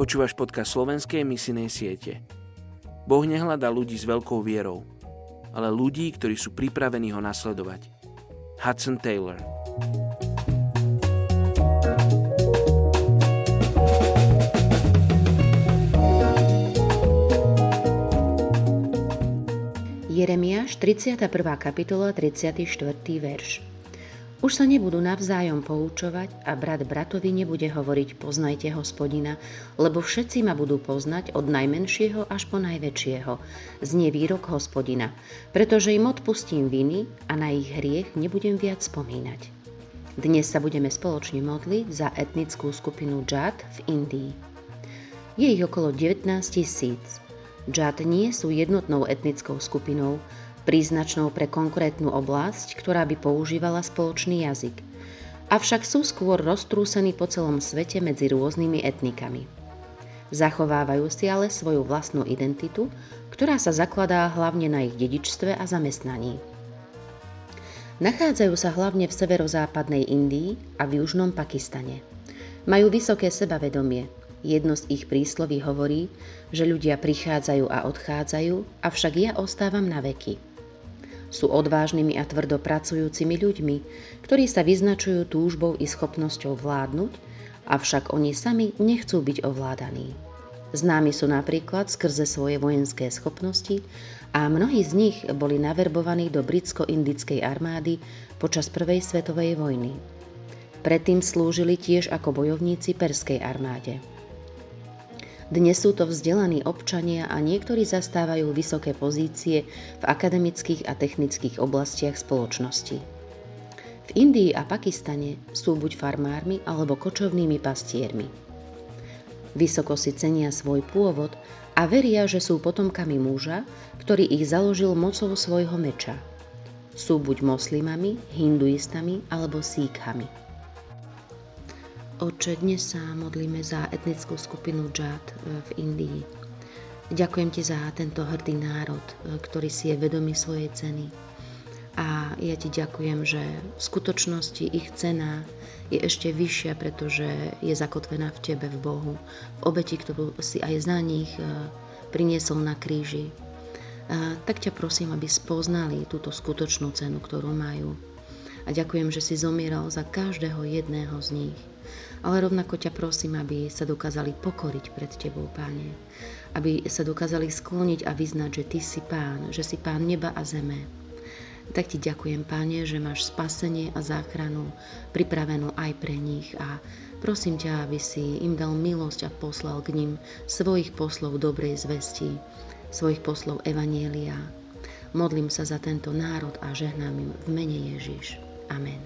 Počúvaš podcast slovenskej misinej siete. Boh nehľadá ľudí s veľkou vierou, ale ľudí, ktorí sú pripravení ho nasledovať. Hudson Taylor Jeremiáš 31. kapitola 34. verš už sa nebudú navzájom poučovať a brat bratovi nebude hovoriť poznajte hospodina, lebo všetci ma budú poznať od najmenšieho až po najväčšieho. Znie výrok hospodina, pretože im odpustím viny a na ich hriech nebudem viac spomínať. Dnes sa budeme spoločne modliť za etnickú skupinu Džad v Indii. Je ich okolo 19 tisíc. Džad nie sú jednotnou etnickou skupinou, príznačnou pre konkrétnu oblasť, ktorá by používala spoločný jazyk. Avšak sú skôr roztrúsení po celom svete medzi rôznymi etnikami. Zachovávajú si ale svoju vlastnú identitu, ktorá sa zakladá hlavne na ich dedičstve a zamestnaní. Nachádzajú sa hlavne v severozápadnej Indii a v južnom Pakistane. Majú vysoké sebavedomie. Jedno z ich prísloví hovorí, že ľudia prichádzajú a odchádzajú, avšak ja ostávam na veky. Sú odvážnymi a tvrdo pracujúcimi ľuďmi, ktorí sa vyznačujú túžbou i schopnosťou vládnuť, avšak oni sami nechcú byť ovládaní. Známi sú napríklad skrze svoje vojenské schopnosti a mnohí z nich boli naverbovaní do britsko-indickej armády počas Prvej svetovej vojny. Predtým slúžili tiež ako bojovníci Perskej armáde. Dnes sú to vzdelaní občania a niektorí zastávajú vysoké pozície v akademických a technických oblastiach spoločnosti. V Indii a Pakistane sú buď farmármi alebo kočovnými pastiermi. Vysoko si cenia svoj pôvod a veria, že sú potomkami muža, ktorý ich založil mocou svojho meča. Sú buď moslimami, hinduistami alebo síkhami. Oče, dnes sa modlíme za etnickú skupinu Džad e, v Indii. Ďakujem ti za tento hrdý národ, e, ktorý si je vedomý svojej ceny. A ja ti ďakujem, že v skutočnosti ich cena je ešte vyššia, pretože je zakotvená v tebe, v Bohu, v obeti, ktorú si aj za nich e, priniesol na kríži. Tak ťa prosím, aby spoznali túto skutočnú cenu, ktorú majú. A ďakujem, že si zomieral za každého jedného z nich ale rovnako ťa prosím, aby sa dokázali pokoriť pred Tebou, Páne. Aby sa dokázali skloniť a vyznať, že Ty si Pán, že si Pán neba a zeme. Tak Ti ďakujem, Páne, že máš spasenie a záchranu pripravenú aj pre nich a prosím ťa, aby si im dal milosť a poslal k ním svojich poslov dobrej zvesti, svojich poslov Evanielia. Modlím sa za tento národ a žehnám im v mene Ježiš. Amén.